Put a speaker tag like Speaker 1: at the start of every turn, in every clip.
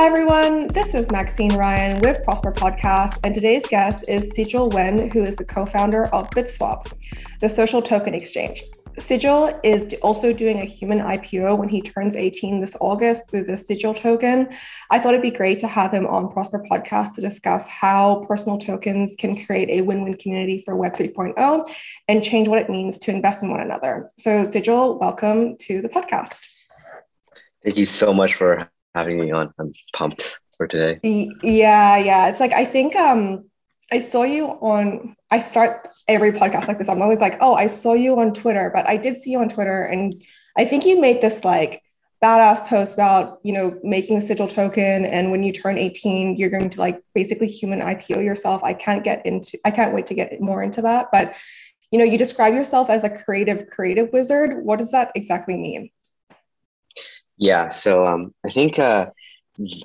Speaker 1: Hi, everyone. This is Maxine Ryan with Prosper Podcast, and today's guest is Sigil Wen, who is the co founder of BitSwap, the social token exchange. Sigil is also doing a human IPO when he turns 18 this August through the Sigil token. I thought it'd be great to have him on Prosper Podcast to discuss how personal tokens can create a win win community for Web 3.0 and change what it means to invest in one another. So, Sigil, welcome to the podcast.
Speaker 2: Thank you so much for having me on. I'm pumped for today.
Speaker 1: Yeah, yeah. It's like I think um I saw you on I start every podcast like this. I'm always like, oh, I saw you on Twitter, but I did see you on Twitter and I think you made this like badass post about, you know, making the sigil token and when you turn 18, you're going to like basically human IPO yourself. I can't get into I can't wait to get more into that, but you know, you describe yourself as a creative creative wizard. What does that exactly mean?
Speaker 2: Yeah, so um, I think uh,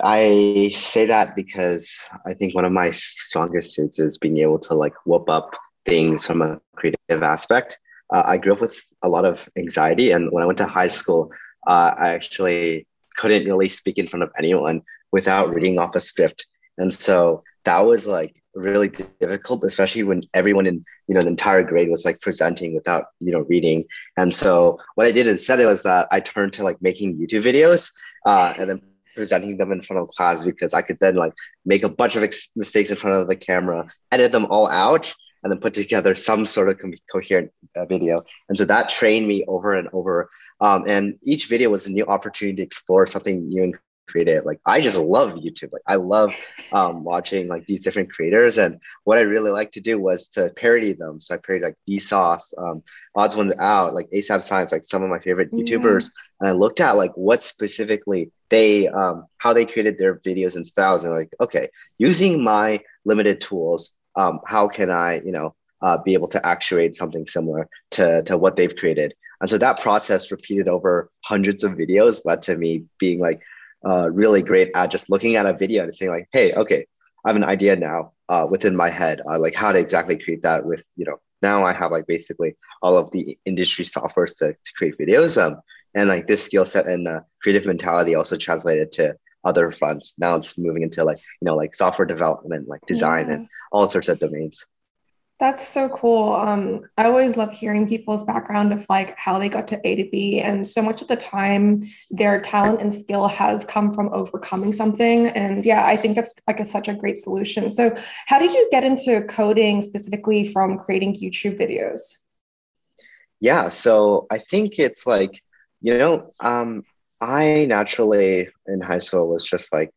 Speaker 2: I say that because I think one of my strongest suits is being able to like whoop up things from a creative aspect. Uh, I grew up with a lot of anxiety, and when I went to high school, uh, I actually couldn't really speak in front of anyone without reading off a script, and so that was like really difficult, especially when everyone in you know the entire grade was like presenting without you know reading. And so what I did instead was that I turned to like making YouTube videos uh, and then presenting them in front of class because I could then like make a bunch of ex- mistakes in front of the camera, edit them all out, and then put together some sort of co- coherent uh, video. And so that trained me over and over. Um, and each video was a new opportunity to explore something new and creative. Like I just love YouTube. Like I love um, watching like these different creators. And what I really like to do was to parody them. So I parodied like Vsauce, um, Odds Ones Out, like ASAP Science, like some of my favorite YouTubers. And I looked at like what specifically they, um, how they created their videos and styles. And like, okay, using my limited tools, um, how can I, you know, uh, be able to actuate something similar to, to what they've created. And so that process repeated over hundreds of videos led to me being like, uh, really great at just looking at a video and saying like, hey, okay, I have an idea now uh, within my head, uh, like how to exactly create that with, you know, now I have like basically all of the industry softwares to, to create videos. Um, and like this skill set and uh, creative mentality also translated to other fronts. Now it's moving into like, you know, like software development, like design yeah. and all sorts of domains.
Speaker 1: That's so cool. Um, I always love hearing people's background of like how they got to A to B. And so much of the time, their talent and skill has come from overcoming something. And yeah, I think that's like a, such a great solution. So, how did you get into coding specifically from creating YouTube videos?
Speaker 2: Yeah, so I think it's like, you know, um, I naturally in high school was just like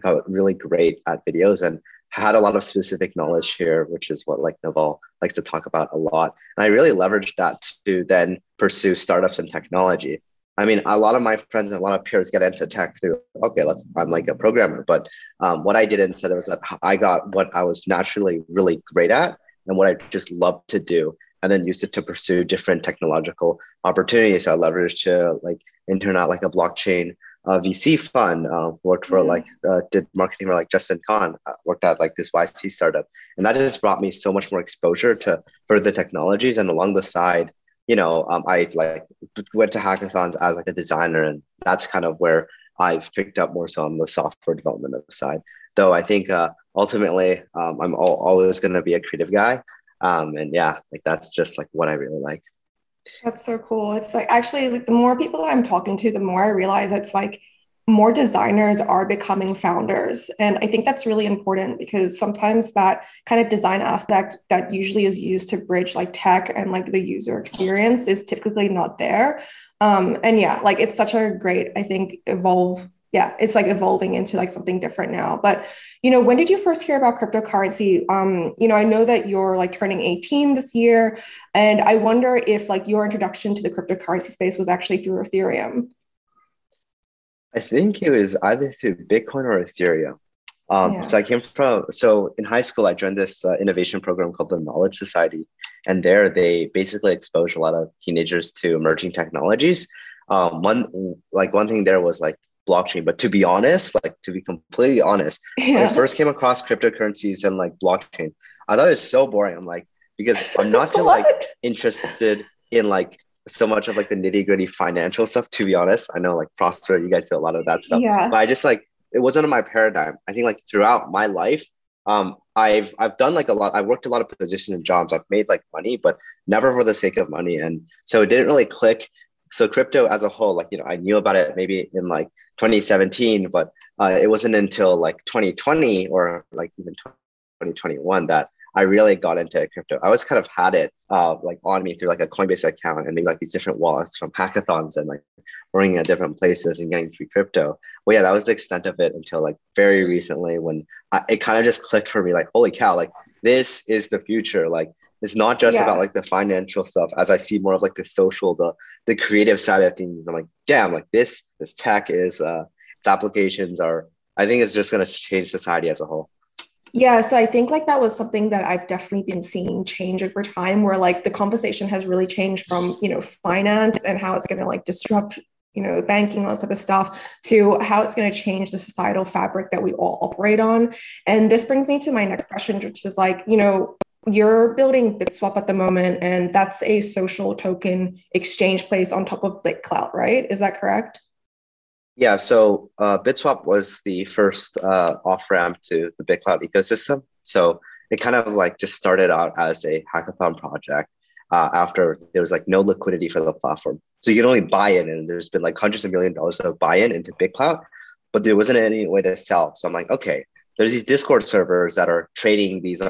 Speaker 2: got really great at videos and had a lot of specific knowledge here, which is what like Naval likes to talk about a lot. And I really leveraged that to then pursue startups and technology. I mean, a lot of my friends and a lot of peers get into tech through, okay, let's, I'm like a programmer. But um, what I did instead was that I got what I was naturally really great at and what I just love to do, and then used it to pursue different technological opportunities. So I leveraged to like intern internet, like a blockchain uh, VC fund, uh, worked for like, uh, did marketing for like Justin Kan, uh, worked at like this YC startup. And that just brought me so much more exposure to further technologies. And along the side, you know, um, I like went to hackathons as like a designer. And that's kind of where I've picked up more so on the software development side. Though I think uh, ultimately um, I'm all, always going to be a creative guy. Um, and yeah, like that's just like what I really like.
Speaker 1: That's so cool. It's like actually like the more people that I'm talking to, the more I realize it's like more designers are becoming founders. And I think that's really important because sometimes that kind of design aspect that usually is used to bridge like tech and like the user experience is typically not there. Um, and yeah, like it's such a great, I think, evolve yeah, it's like evolving into like something different now. But you know, when did you first hear about cryptocurrency? Um, you know, I know that you're like turning 18 this year, and I wonder if like your introduction to the cryptocurrency space was actually through Ethereum.
Speaker 2: I think it was either through Bitcoin or Ethereum. Um, yeah. So I came from so in high school I joined this uh, innovation program called the Knowledge Society, and there they basically exposed a lot of teenagers to emerging technologies. Um, one like one thing there was like blockchain. But to be honest, like to be completely honest, yeah. when I first came across cryptocurrencies and like blockchain, I thought it was so boring. I'm like, because I'm not too like interested in like so much of like the nitty gritty financial stuff. To be honest, I know like Prosper, you guys do a lot of that stuff. Yeah. But I just like it wasn't in my paradigm. I think like throughout my life, um, I've I've done like a lot. I've worked a lot of positions and jobs. I've made like money, but never for the sake of money. And so it didn't really click. So crypto as a whole, like you know, I knew about it maybe in like 2017, but uh, it wasn't until like 2020 or like even 2021 that I really got into crypto. I was kind of had it uh, like on me through like a Coinbase account and maybe like these different wallets from hackathons and like working at different places and getting free crypto. Well, yeah, that was the extent of it until like very recently when I, it kind of just clicked for me like, holy cow, like this is the future. Like it's not just yeah. about like the financial stuff as I see more of like the social, the, the creative side of things. I'm like, damn, like this, this tech is, uh, its applications are, I think it's just going to change society as a whole.
Speaker 1: Yeah, so I think like that was something that I've definitely been seeing change over time where like the conversation has really changed from, you know, finance and how it's going to like disrupt, you know, banking, all this type of stuff to how it's going to change the societal fabric that we all operate on. And this brings me to my next question, which is like, you know, you're building BitSwap at the moment, and that's a social token exchange place on top of BitClout, right? Is that correct?
Speaker 2: Yeah, so uh, BitSwap was the first uh, off ramp to the BitClout ecosystem. So it kind of like just started out as a hackathon project uh, after there was like no liquidity for the platform. So you can only buy in, and there's been like hundreds of million dollars of buy in into BitClout, but there wasn't any way to sell. So I'm like, okay, there's these Discord servers that are trading these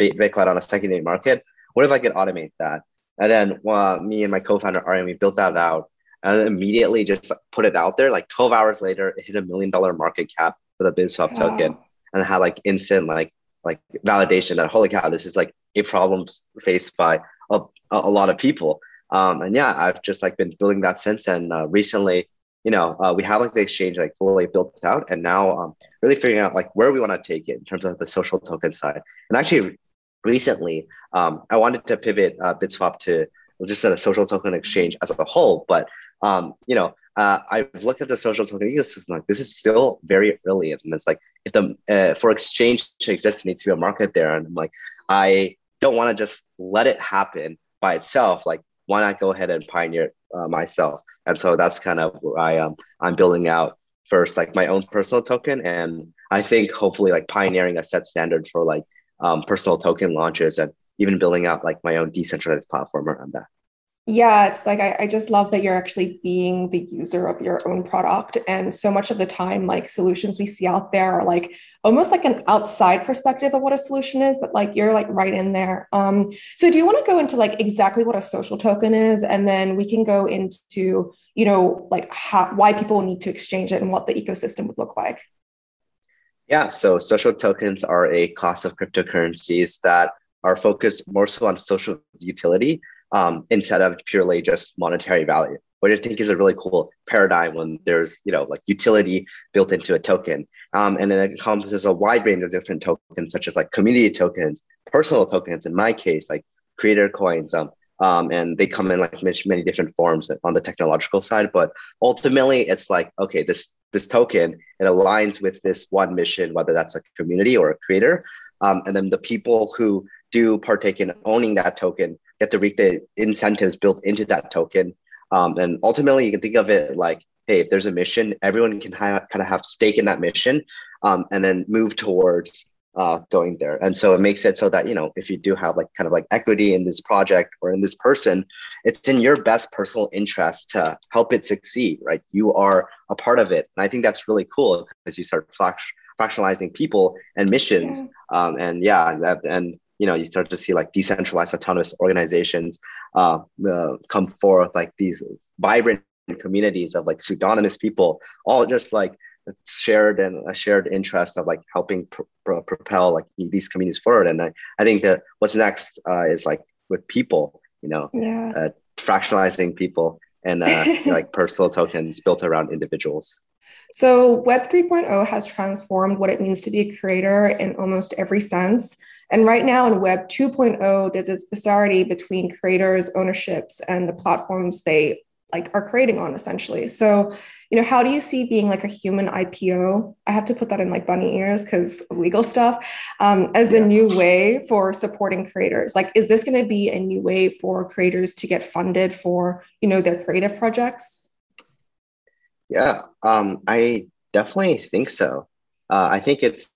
Speaker 2: BitClout on a secondary market. What if I could automate that? And then uh, me and my co-founder Aryan, we built that out and immediately just put it out there. Like 12 hours later, it hit a million dollar market cap for the BitSwap wow. token and had like instant like like validation that holy cow, this is like a problem faced by a, a lot of people. Um, and yeah, I've just like been building that since. And uh, recently, you know, uh, we have like the exchange like fully built out, and now um, really figuring out like where we want to take it in terms of the social token side. And actually, recently, um, I wanted to pivot uh, BitSwap to just a social token exchange as a whole, but um, you know, uh, I've looked at the social token ecosystem. Like this is still very early, and it's like if the uh, for exchange to exist, there needs to be a market there. And I'm like, I don't want to just let it happen by itself. Like, why not go ahead and pioneer uh, myself? And so that's kind of where I um I'm building out first, like my own personal token, and I think hopefully like pioneering a set standard for like um, personal token launches and even building out like my own decentralized platform around that
Speaker 1: yeah it's like I, I, just love that you're actually being the user of your own product. And so much of the time like solutions we see out there are like almost like an outside perspective of what a solution is but like you're like right in there. Um, so do you want to go into like exactly what a social token is? And then we can go into you know like how why people need to exchange it and what the ecosystem would look like.
Speaker 2: Yeah so social tokens are a class of cryptocurrencies that are focused more so on social utility um, instead of purely just monetary value, which I think is a really cool paradigm when there's you know like utility built into a token, um, and it encompasses a wide range of different tokens, such as like community tokens, personal tokens. In my case, like creator coins, um, um, and they come in like many, many different forms on the technological side. But ultimately, it's like okay, this this token it aligns with this one mission, whether that's a community or a creator, um, and then the people who do partake in owning that token get to reap the incentives built into that token. Um, and ultimately, you can think of it like, hey, if there's a mission, everyone can ha- kind of have stake in that mission, um, and then move towards uh, going there. And so it makes it so that you know if you do have like kind of like equity in this project or in this person, it's in your best personal interest to help it succeed, right? You are a part of it, and I think that's really cool because you start flash fractionalizing people and missions. Yeah. Um, and yeah, and you know you start to see like decentralized autonomous organizations uh, uh, come forth like these vibrant communities of like pseudonymous people all just like shared and a shared interest of like helping propel like these communities forward. And i, I think that what's next uh, is like with people you know yeah. Uh, fractionalizing people and uh, like personal tokens built around individuals.
Speaker 1: So web 3.0 has transformed what it means to be a creator in almost every sense and right now in Web 2.0, there's this disparity between creators, ownerships, and the platforms they like are creating on essentially. So, you know, how do you see being like a human IPO? I have to put that in like bunny ears because legal stuff um, as a new way for supporting creators. Like, is this going to be a new way for creators to get funded for, you know, their creative projects?
Speaker 2: Yeah, um, I definitely think so. Uh, I think it's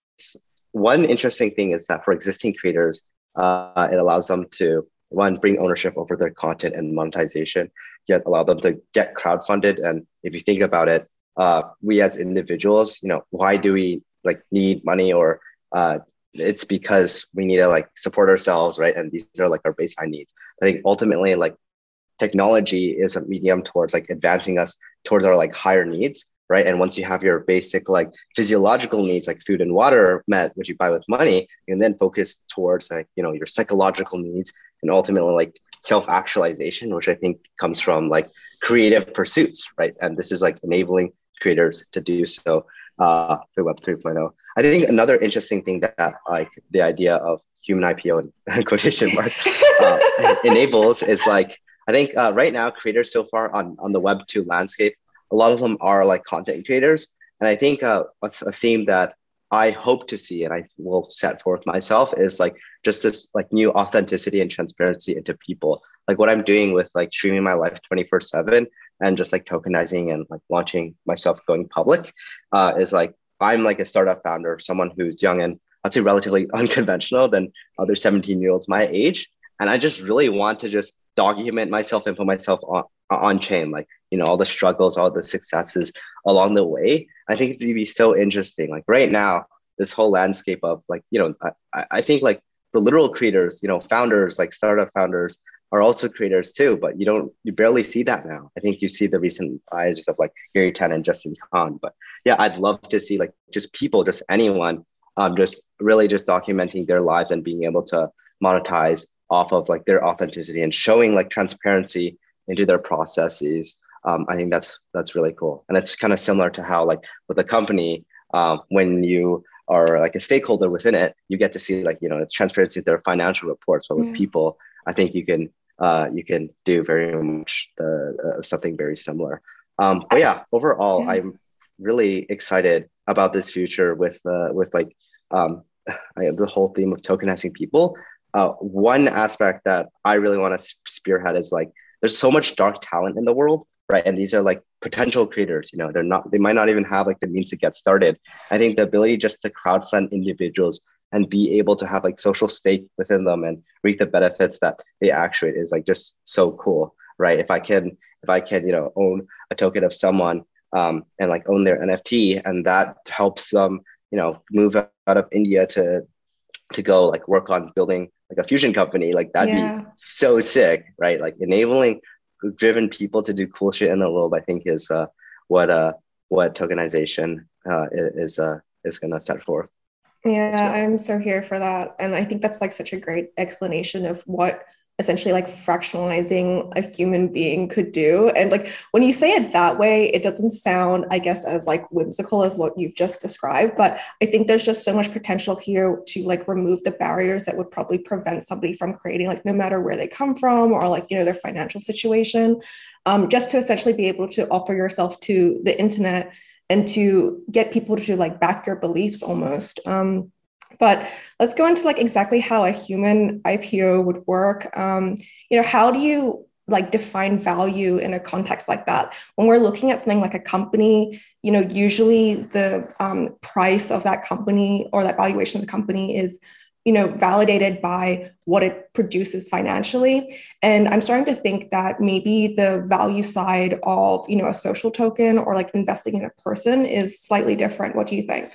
Speaker 2: one interesting thing is that for existing creators, uh, it allows them to one bring ownership over their content and monetization, yet allow them to get crowdfunded. And if you think about it, uh, we as individuals, you know, why do we like need money or uh, it's because we need to like support ourselves, right? And these are like our baseline needs. I think ultimately, like technology is a medium towards like advancing us towards our like higher needs, right? And once you have your basic like physiological needs like food and water met, which you buy with money, you can then focus towards like you know your psychological needs and ultimately like self-actualization, which I think comes from like creative pursuits, right? And this is like enabling creators to do so uh, through Web 3.0. I think another interesting thing that like the idea of human IPO and quotation mark uh, enables is like I think uh, right now creators so far on on the Web 2 landscape, a lot of them are like content creators, and I think uh, a, a theme that I hope to see and I will set forth myself is like just this like new authenticity and transparency into people. Like what I'm doing with like streaming my life 24 seven and just like tokenizing and like launching myself going public uh, is like I'm like a startup founder, someone who's young and I'd say relatively unconventional than other 17 year olds my age. And I just really want to just document myself and put myself on, on chain, like, you know, all the struggles, all the successes along the way. I think it'd be so interesting. Like right now, this whole landscape of like, you know, I, I think like the literal creators, you know, founders, like startup founders are also creators too, but you don't, you barely see that now. I think you see the recent rise of like Garry Tan and Justin Kan, but yeah, I'd love to see like just people, just anyone, um, just really just documenting their lives and being able to monetize off of like their authenticity and showing like transparency into their processes. Um, I think that's that's really cool, and it's kind of similar to how like with a company, um, when you are like a stakeholder within it, you get to see like you know it's transparency their financial reports. But with yeah. people, I think you can uh, you can do very much the, uh, something very similar. Um, but yeah, overall, I'm really excited about this future with uh, with like um, I, the whole theme of tokenizing people. Uh, one aspect that I really want to spearhead is like there's so much dark talent in the world, right? And these are like potential creators. You know, they're not they might not even have like the means to get started. I think the ability just to crowdfund individuals and be able to have like social stake within them and reap the benefits that they actuate is like just so cool right if i can if i can you know own a token of someone um, and like own their nft and that helps them you know move out of india to to go like work on building like a fusion company like that'd yeah. be so sick right like enabling driven people to do cool shit in the world i think is uh what uh what tokenization uh is uh is gonna set forth
Speaker 1: yeah, I'm so here for that. And I think that's like such a great explanation of what essentially like fractionalizing a human being could do. And like when you say it that way, it doesn't sound, I guess, as like whimsical as what you've just described. But I think there's just so much potential here to like remove the barriers that would probably prevent somebody from creating, like no matter where they come from or like, you know, their financial situation. Um, just to essentially be able to offer yourself to the internet and to get people to like back your beliefs almost. Um, but let's go into like exactly how a human IPO would work. Um, you know, how do you like define value in a context like that? When we're looking at something like a company, you know, usually the um, price of that company or that valuation of the company is you know validated by what it produces financially and i'm starting to think that maybe the value side of you know a social token or like investing in a person is slightly different what do you think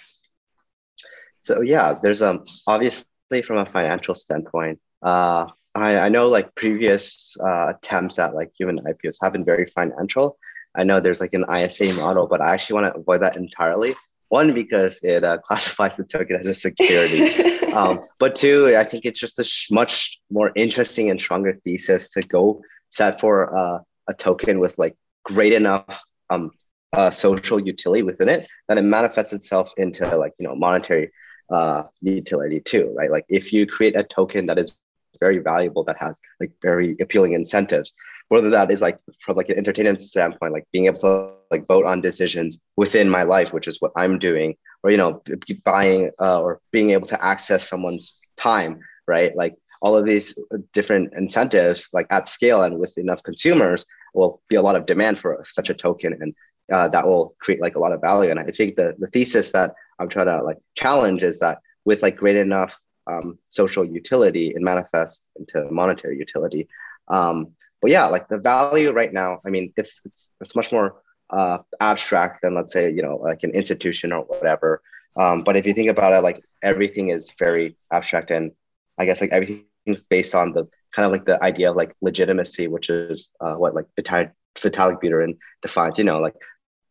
Speaker 2: so yeah there's um obviously from a financial standpoint uh i, I know like previous uh, attempts at like human ipos have been very financial i know there's like an isa model but i actually want to avoid that entirely one, because it uh, classifies the token as a security. um, but two, I think it's just a sh- much more interesting and stronger thesis to go set for uh, a token with like great enough um, uh, social utility within it that it manifests itself into like you know monetary uh, utility too, right? Like if you create a token that is very valuable that has like very appealing incentives whether that is like from like an entertainment standpoint like being able to like vote on decisions within my life which is what i'm doing or you know buying uh, or being able to access someone's time right like all of these different incentives like at scale and with enough consumers will be a lot of demand for such a token and uh, that will create like a lot of value. And I think the the thesis that I'm trying to like challenge is that with like great enough um, social utility, it manifests into monetary utility. Um, but yeah, like the value right now, I mean, it's it's it's much more uh, abstract than let's say you know like an institution or whatever. Um, but if you think about it, like everything is very abstract, and I guess like everything's based on the kind of like the idea of like legitimacy, which is uh, what like Vitalik, Vitalik Buterin defines. You know, like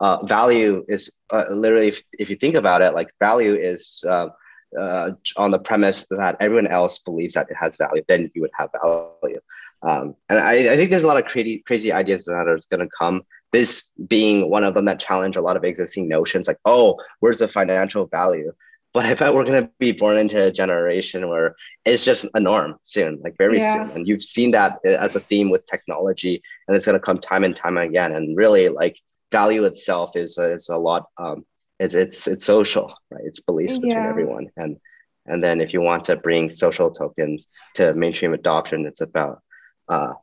Speaker 2: uh, value is uh, literally, if, if you think about it, like value is uh, uh, on the premise that everyone else believes that it has value, then you would have value. Um, and I, I, think there's a lot of crazy, crazy ideas that are going to come. This being one of them that challenge a lot of existing notions, like, oh, where's the financial value? But I bet we're going to be born into a generation where it's just a norm soon, like very yeah. soon. And you've seen that as a theme with technology, and it's going to come time and time again. And really, like value itself is is a lot. Um, it's it's it's social, right? It's beliefs yeah. between everyone, and and then if you want to bring social tokens to mainstream adoption, it's about uh,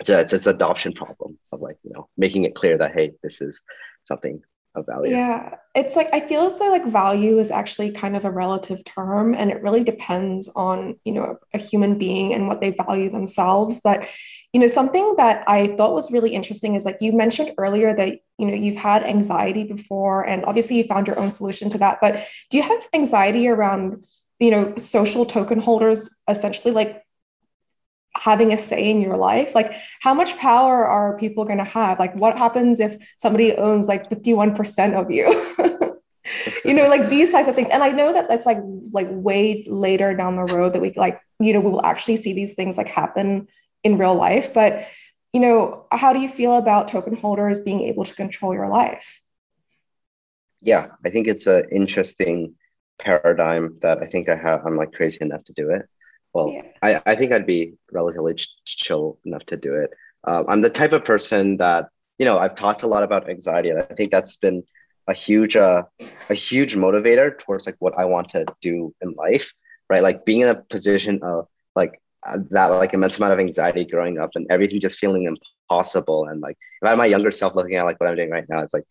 Speaker 2: it's a, it's an adoption problem of like you know making it clear that hey, this is something of value.
Speaker 1: Yeah, it's like I feel as though like value is actually kind of a relative term, and it really depends on you know a human being and what they value themselves. But you know something that I thought was really interesting is like you mentioned earlier that you know you've had anxiety before, and obviously you found your own solution to that. But do you have anxiety around you know social token holders essentially like having a say in your life? Like how much power are people going to have? Like what happens if somebody owns like 51% of you? You know like these types of things. And i know that that's like like way later down the road that we like you know we will actually see these things like happen in real life. But you know how do you feel about token holders being able to control your life?
Speaker 2: Yeah i think it's an interesting paradigm that i think i have. I'm like crazy enough to do it well, yeah. I, I think I'd be relatively chill enough to do it. Um, I'm the type of person that, you know, I've talked a lot about anxiety, and I think that's been a huge, uh, a huge motivator towards like what I want to do in life, right? Like being in a position of like uh, that, like immense amount of anxiety growing up, and everything just feeling impossible. And like if I had my younger self looking at like what I'm doing right now, it's like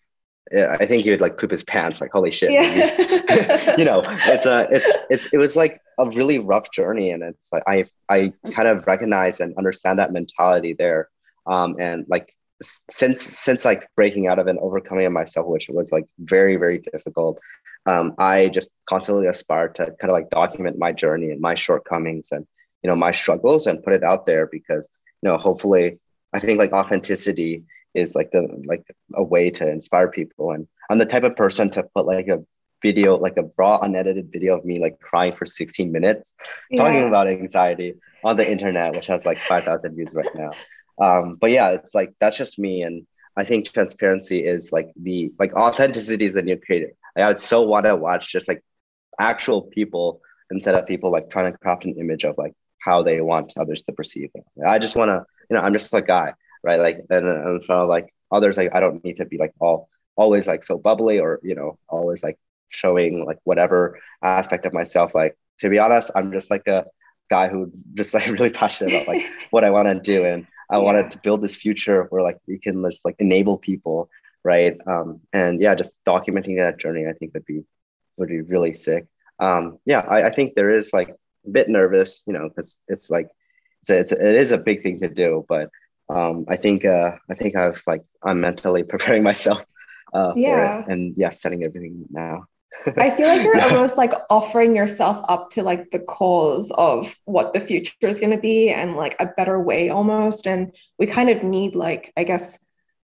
Speaker 2: I think he would like poop his pants, like holy shit. Yeah. you know, it's a, it's, it's, it was like a really rough journey, and it's like I, I kind of recognize and understand that mentality there, um, and like since since like breaking out of and overcoming myself, which was like very very difficult. Um, I just constantly aspire to kind of like document my journey and my shortcomings and you know my struggles and put it out there because you know hopefully I think like authenticity is like the like a way to inspire people. And i'm the type of person to put like a video like a raw unedited video of me like crying for 16 minutes yeah. talking about anxiety on the internet which has like 5000 views right now. Um, but yeah it's like that's just me. And i think transparency is like the like authenticity is the new creative. I would so want to watch just like actual people instead of people like trying to craft an image of like how they want others to perceive them. I just want to you know i'm just a guy right? Like and in front of like others, like I don't need to be like all always like so bubbly or you know always like showing like whatever aspect of myself. Like to be honest, I'm just like a guy who just like really passionate about like what I want to do and I yeah. wanted to build this future where like we can just like enable people, right? Um, and yeah, just documenting that journey, I think would be would be really sick. Um, yeah, I, I think there is like a bit nervous, you know, because it's like it's a, it's a, it is a big thing to do, but um, I think uh, I think I've like I'm mentally preparing myself uh, yeah. and yeah, setting everything now.
Speaker 1: I feel like you're almost like offering yourself up to like the cause of what the future is going to be and like a better way almost. And we kind of need like, I guess,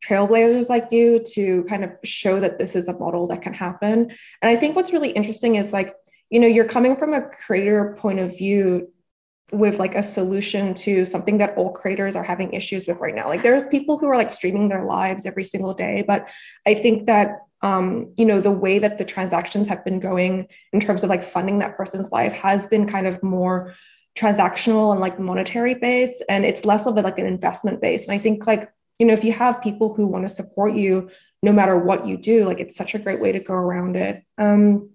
Speaker 1: trailblazers like you to kind of show that this is a model that can happen. And I think what's really interesting is like, you know, you're coming from a creator point of view with like a solution to something that all creators are having issues with right now. Like there's people who are like streaming their lives every single day, but I think that um, you know the way that the transactions have been going in terms of like funding that person's life has been kind of more transactional and like monetary based, and it's less of a, like an investment based. And I think like you know if you have people who want to support you no matter what you do, like it's such a great way to go around it. Um,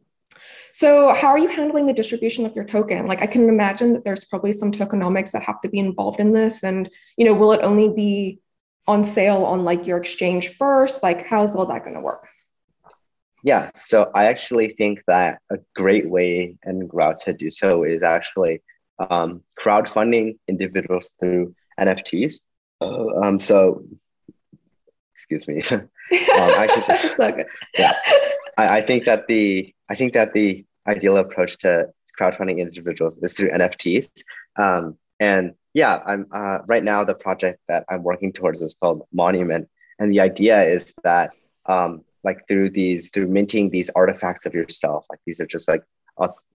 Speaker 1: so how are you handling the distribution of your token? Like I can imagine that there's probably some tokenomics that have to be involved in this. And, you know, will it only be on sale on like your exchange first? Like, how's all that going to work?
Speaker 2: Yeah, so I actually think that a great way and route to do so is actually um, crowdfunding individuals through NFTs. Uh, um, so, excuse me. um, actually, so. Yeah, I, I think that the I think that the ideal approach to crowdfunding individuals is through NFTs. Um, and yeah, I'm uh, right now the project that I'm working towards is called Monument, and the idea is that um, like through these through minting these artifacts of yourself, like these are just like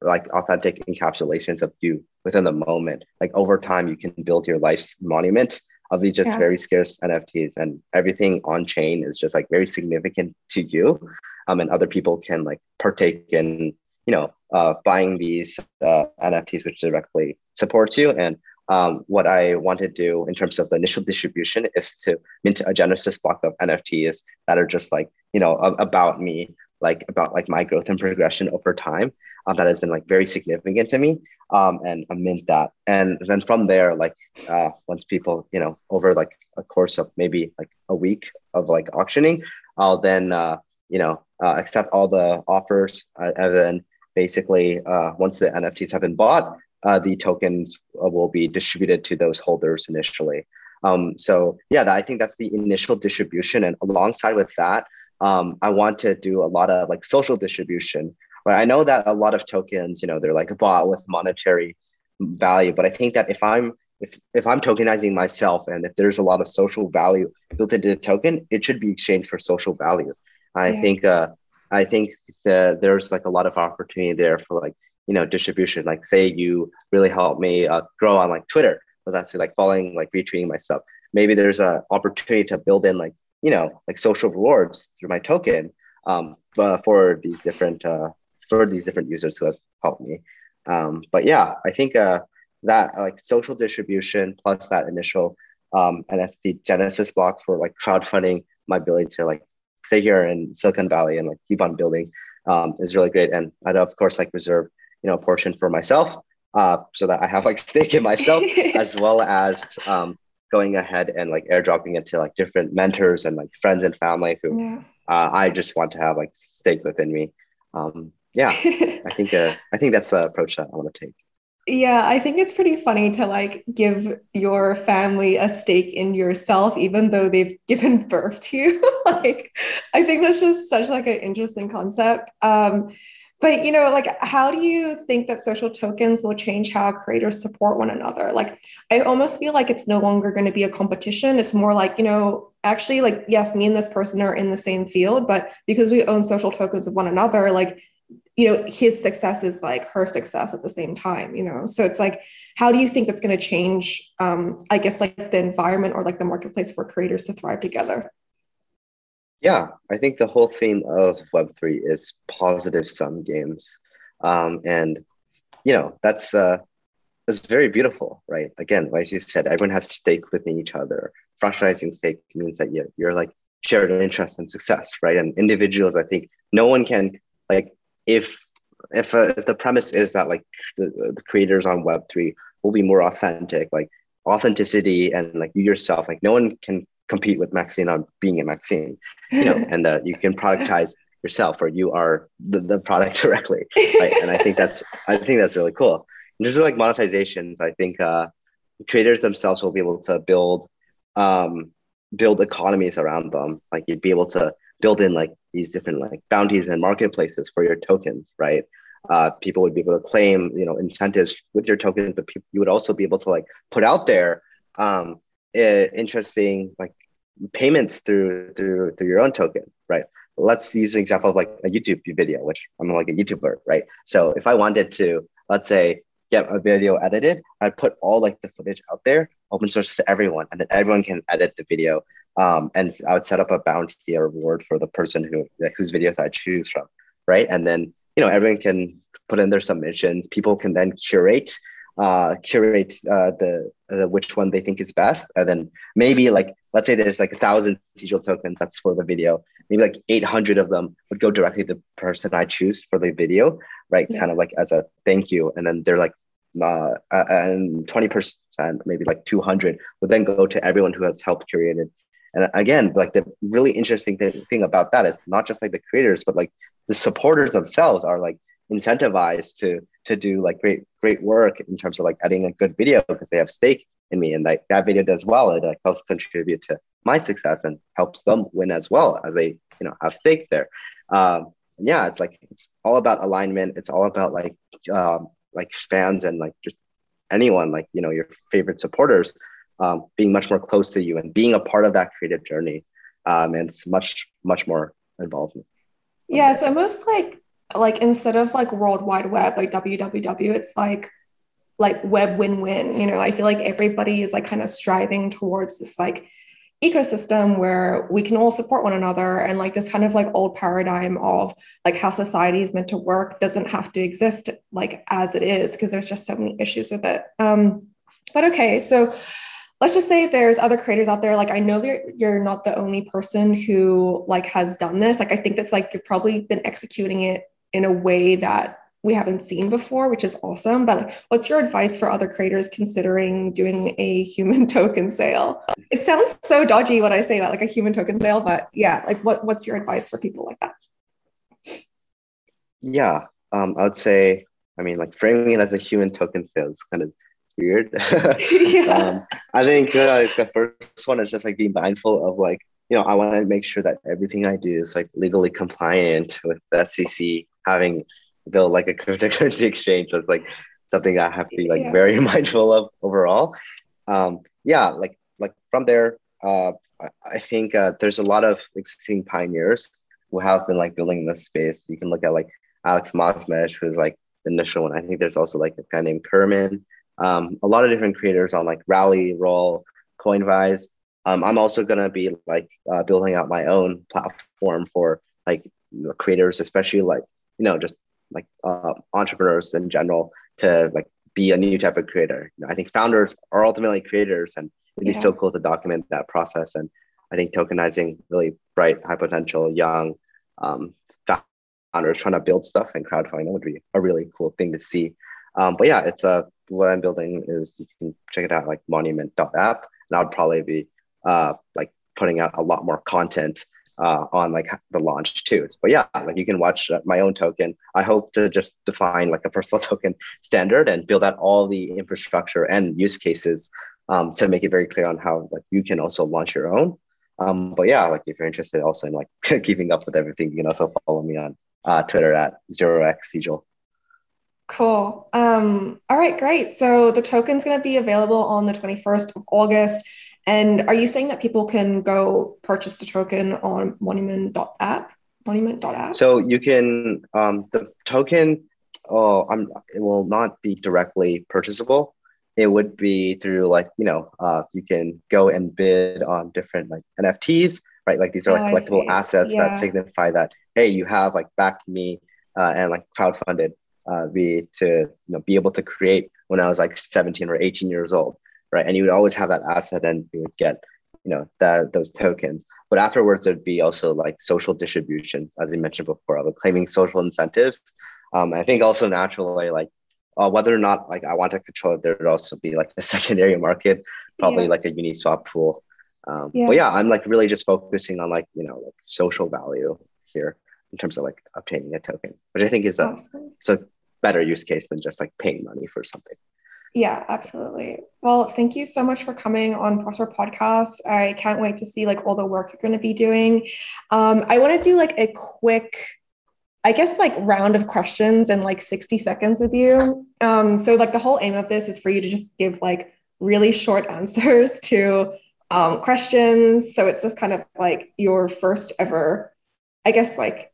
Speaker 2: like authentic encapsulations of you within the moment. Like over time, you can build your life's monument of these just yeah. very scarce NFTs, and everything on chain is just like very significant to you. Um, and other people can like partake in you know uh, buying these uh, NFTs, which directly supports you. And um, what I want to do in terms of the initial distribution is to mint a Genesis block of NFTs that are just like you know about me, like about like my growth and progression over time. Um, that has been like very significant to me, um, and I mint that. And then from there, like uh, once people you know over like a course of maybe like a week of like auctioning, I'll then uh, you know uh, accept all the offers uh, and then basically uh, once the NFTs have been bought, uh, the tokens uh, will be distributed to those holders initially. Um, so yeah, I think that's the initial distribution. And alongside with that, um, I want to do a lot of like social distribution. Right? I know that a lot of tokens, you know, they're like bought with monetary value, but I think that if I'm if if I'm tokenizing myself and if there's a lot of social value built into the token, it should be exchanged for social value. I yeah. think uh, I think the, there's like a lot of opportunity there for like you know distribution. Like say you really help me uh, grow on like Twitter, so that's like following like retweeting my stuff. Maybe there's a opportunity to build in like you know like social rewards through my token um, uh, for these different uh, for these different users who have helped me. Um, but yeah, I think uh, that like social distribution plus that initial um, NFT Genesis block for like crowdfunding my ability to like stay here in Silicon Valley and like keep on building um, is really great. And I'd of course like reserve you know a portion for myself uh, so that I have like stake in myself as well as um, going ahead and like airdropping it to like different mentors and like friends and family who yeah. uh, I just want to have like stake within me. Um, yeah, I think uh, I think that's the approach that I want to take.
Speaker 1: Yeah, I think it's pretty funny to like give your family a stake in yourself, even though they've given birth to you. like, I think that's just such like an interesting concept. Um, but you know, like, how do you think that social tokens will change how creators support one another? Like, I almost feel like it's no longer going to be a competition. It's more like, you know, actually, like, yes, me and this person are in the same field, but because we own social tokens of one another, like you know his success is like her success at the same time you know? So it's like how do you think that's going to change um i guess like the environment or like the marketplace for creators to thrive together?
Speaker 2: Yeah i think the whole theme of web3 is positive sum games. Um and you know that's uh that's very beautiful right? Again like you said everyone has stake within each other. Fractionalizing stake means that you're, you're like shared interest in success right? And individuals i think no one can like if if, uh, if the premise is that like the, the creators on web3 will be more authentic like authenticity and like you yourself like no one can compete with maxine on being a maxine you know and that you can productize yourself or you are the, the product directly. Right? And i think that's i think that's really cool. In terms of like monetizations i think uh creators themselves will be able to build um build economies around them. Like you'd be able to build in like these different like bounties and marketplaces for your tokens, right? Uh, people would be able to claim, you know, incentives with your tokens, but pe- you would also be able to like put out there um, uh, interesting like payments through through through your own token, right? Let's use an example of like a YouTube video, which I'm like a YouTuber, right? So if I wanted to, let's say, get a video edited, I'd put all like the footage out there, open source to everyone, and then everyone can edit the video um, and I would set up a bounty or reward for the person who whose videos I choose from, right? And then you know everyone can put in their submissions. People can then curate uh, curate uh, the, the which one they think is best, and then maybe like let's say there's like a thousand sigil tokens that's for the video. Maybe like 800 of them would go directly to the person I choose for the video, right? Yeah. Kind of like as a thank you, and then they're like uh, and 20% maybe like 200 would then go to everyone who has helped curated And again, like the really interesting th- thing about that is not just like the creators, but like the supporters themselves are like incentivized to to do like great great work in terms of like editing a good video because they have stake in me. And like that video does well. It like helps contribute to my success and helps them win as well as they you know have stake there. Um yeah it's like it's all about alignment. It's all about like um like fans and like just anyone like you know your favorite supporters um, being much more close to you and being a part of that creative journey um, and it's much much more involvement
Speaker 1: yeah it's almost like like instead of like world wide web like www it's like like web win-win you know? I feel like everybody is like kind of striving towards this like ecosystem where we can all support one another and like this kind of like old paradigm of like how society is meant to work doesn't have to exist like as it is because there's just so many issues with it. Um but okay so let's just say there's other creators out there like i know you're, you're not the only person who like has done this like i think that's like you've probably been executing it in a way that we haven't seen before, which is awesome. But like, what's your advice for other creators considering doing a human token sale? It sounds so dodgy when I say that, like a human token sale, but yeah, like what, what's your advice for people like that?
Speaker 2: Yeah, um, I would say, I mean, like framing it as a human token sale is kind of weird. yeah. um, I think uh, the first one is just like being mindful of like, you know, I want to make sure that everything I do is like legally compliant with the SEC having build like a cryptocurrency exchange. It's like something I have to be like yeah. very mindful of overall. Um, yeah, like like from there, uh, I think uh, there's a lot of existing pioneers who have been like building this space. You can look at like Alex Masmej, who's like the initial one. I think there's also like a guy named Kerman. Um, a lot of different creators on like Rally, Roll, Coinvise. Um, I'm also gonna be like uh, building out my own platform for like creators, especially like you know just like uh, entrepreneurs in general to like be a new type of creator. You know, I think founders are ultimately creators, and it'd be yeah. so cool to document that process. And I think tokenizing really bright, high potential, young um, founders trying to build stuff and crowdfunding would be a really cool thing to see. Um, but yeah, it's a what I'm building is you can check it out like monument.app, and I would probably be uh, like putting out a lot more content uh, on like the launch too. But yeah, like you can watch uh, my own token. I hope to just define like a personal token standard and build out all the infrastructure and use cases um, to make it very clear on how like you can also launch your own. Um, but yeah, like if you're interested also in like keeping up with everything, you can also follow me on uh, Twitter at zero x
Speaker 1: Cool. Um, all right, great. So the token's going to be available on the 21st of August. And are you saying that people can go purchase the token on monument.app? Monument.app?
Speaker 2: So you can, um, the token, oh, I'm, it will not be directly purchasable. It would be through like, you know, uh, you can go and bid on different like NFTs, right? Like these are like oh, collectible assets yeah. that signify that, hey, you have like backed me uh, and like crowdfunded uh, me to you know, be able to create when I was like 17 or 18 years old right? And you would always have that asset and you would get, you know, that those tokens. But afterwards, there'd be also like social distributions, as you mentioned before, of claiming social incentives. Um, I think also naturally, like uh, whether or not like I want to control it, there would also be like a secondary market, probably yeah. like a Uniswap pool. Um, yeah. But yeah, I'm like really just focusing on like you know like social value here in terms of like obtaining a token, which I think is a awesome. so better use case than just like paying money for something.
Speaker 1: Yeah, absolutely. Well, thank you so much for coming on Prosper Podcast. I can't wait to see like all the work you're going to be doing. Um, I want to do like a quick, I guess, like round of questions in like 60 seconds with you. Um, so, like, the whole aim of this is for you to just give like really short answers to um, questions. So, it's just kind of like your first ever, I guess, like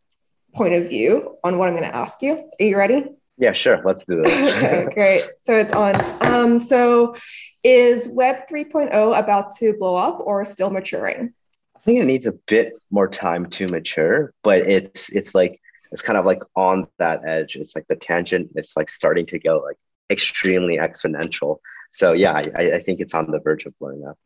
Speaker 1: point of view on what I'm going to ask you. Are you ready?
Speaker 2: Yeah, sure. Let's do this.
Speaker 1: okay, great. So it's on. Um, so is Web 3.0 about to blow up or still maturing?
Speaker 2: I think it needs a bit more time to mature, but it's it's like it's kind of like on that edge. It's like the tangent. It's like starting to go like extremely exponential. So yeah, I, I think it's on the verge of blowing up.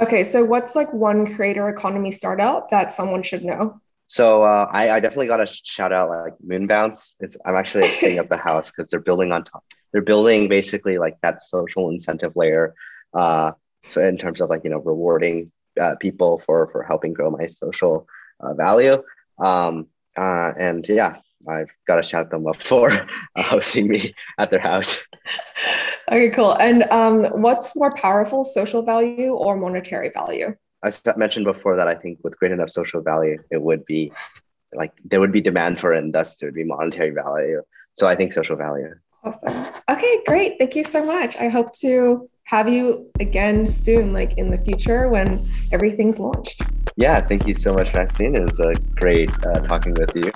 Speaker 1: Okay, so what's like one creator economy startup that someone should know?
Speaker 2: So uh, I, I definitely got a shout out like Moonbounce. It's I'm actually staying at the house because they're building on top. They're building basically like that social incentive layer. Uh, so in terms of like you know rewarding uh, people for for helping grow my social uh, value. Um, uh, and yeah, I've got to shout them up for hosting me at their house.
Speaker 1: Okay, cool. And um, what's more powerful, social value or monetary value?
Speaker 2: I mentioned before that I think with great enough social value, it would be like there would be demand for it, and thus there would be monetary value. So I think social value.
Speaker 1: Awesome. Okay, great. Thank you so much. I hope to have you again soon, like in the future when everything's launched.
Speaker 2: Yeah, thank you so much, Maxine. It was uh, great uh, talking with you.